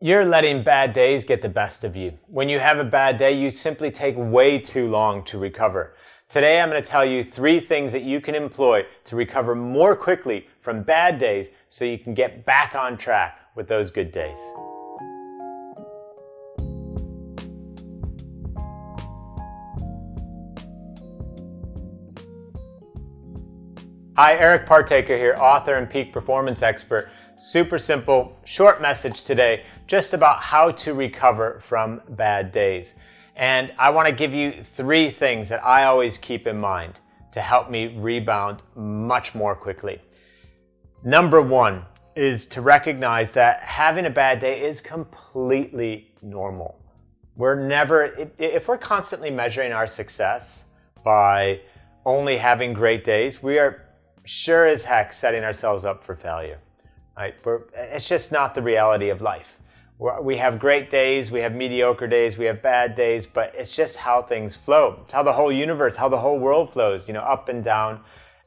You're letting bad days get the best of you. When you have a bad day, you simply take way too long to recover. Today, I'm going to tell you three things that you can employ to recover more quickly from bad days so you can get back on track with those good days. Hi, Eric Partaker here, author and peak performance expert. Super simple, short message today, just about how to recover from bad days. And I want to give you three things that I always keep in mind to help me rebound much more quickly. Number one is to recognize that having a bad day is completely normal. We're never, if we're constantly measuring our success by only having great days, we are sure as heck setting ourselves up for failure. Right? We're, it's just not the reality of life. We're, we have great days, we have mediocre days, we have bad days, but it's just how things flow. It's how the whole universe, how the whole world flows, you know, up and down,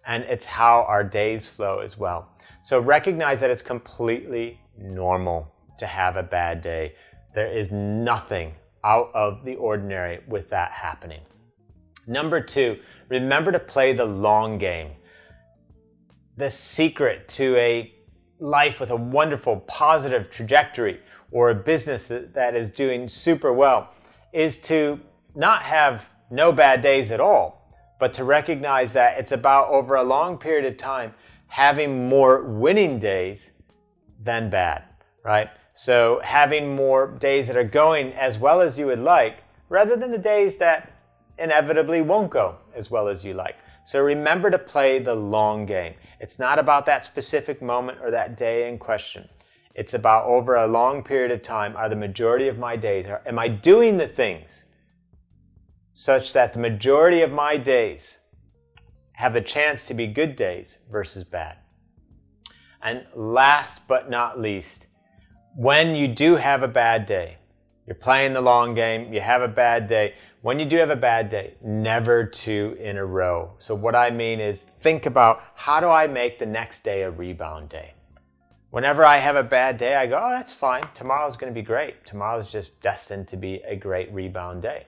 and it's how our days flow as well. So recognize that it's completely normal to have a bad day. There is nothing out of the ordinary with that happening. Number two, remember to play the long game the secret to a life with a wonderful positive trajectory or a business that is doing super well is to not have no bad days at all, but to recognize that it's about over a long period of time having more winning days than bad, right? So having more days that are going as well as you would like rather than the days that inevitably won't go as well as you like. So remember to play the long game. It's not about that specific moment or that day in question. It's about over a long period of time, are the majority of my days, are, am I doing the things such that the majority of my days have a chance to be good days versus bad? And last but not least, when you do have a bad day, you're playing the long game, you have a bad day, when you do have a bad day, never two in a row. So, what I mean is think about how do I make the next day a rebound day? Whenever I have a bad day, I go, oh, that's fine. Tomorrow's going to be great. Tomorrow's just destined to be a great rebound day.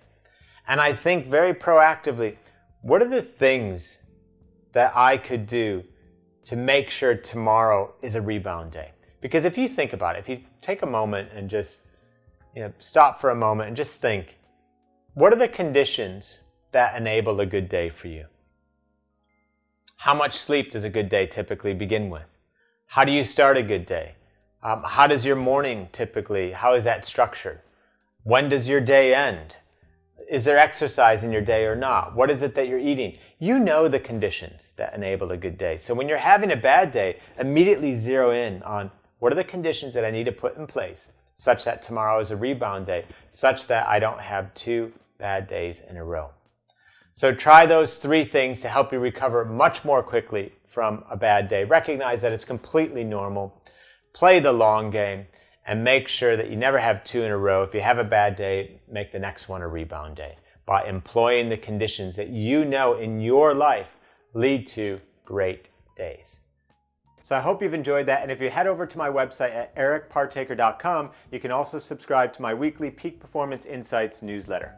And I think very proactively, what are the things that I could do to make sure tomorrow is a rebound day? Because if you think about it, if you take a moment and just you know, stop for a moment and just think, what are the conditions that enable a good day for you? How much sleep does a good day typically begin with? How do you start a good day? Um, how does your morning typically, how is that structured? When does your day end? Is there exercise in your day or not? What is it that you're eating? You know the conditions that enable a good day. So when you're having a bad day, immediately zero in on what are the conditions that I need to put in place such that tomorrow is a rebound day, such that I don't have two bad days in a row. So try those three things to help you recover much more quickly from a bad day. Recognize that it's completely normal. Play the long game and make sure that you never have two in a row. If you have a bad day, make the next one a rebound day by employing the conditions that you know in your life lead to great days. So I hope you've enjoyed that. And if you head over to my website at ericpartaker.com, you can also subscribe to my weekly Peak Performance Insights newsletter.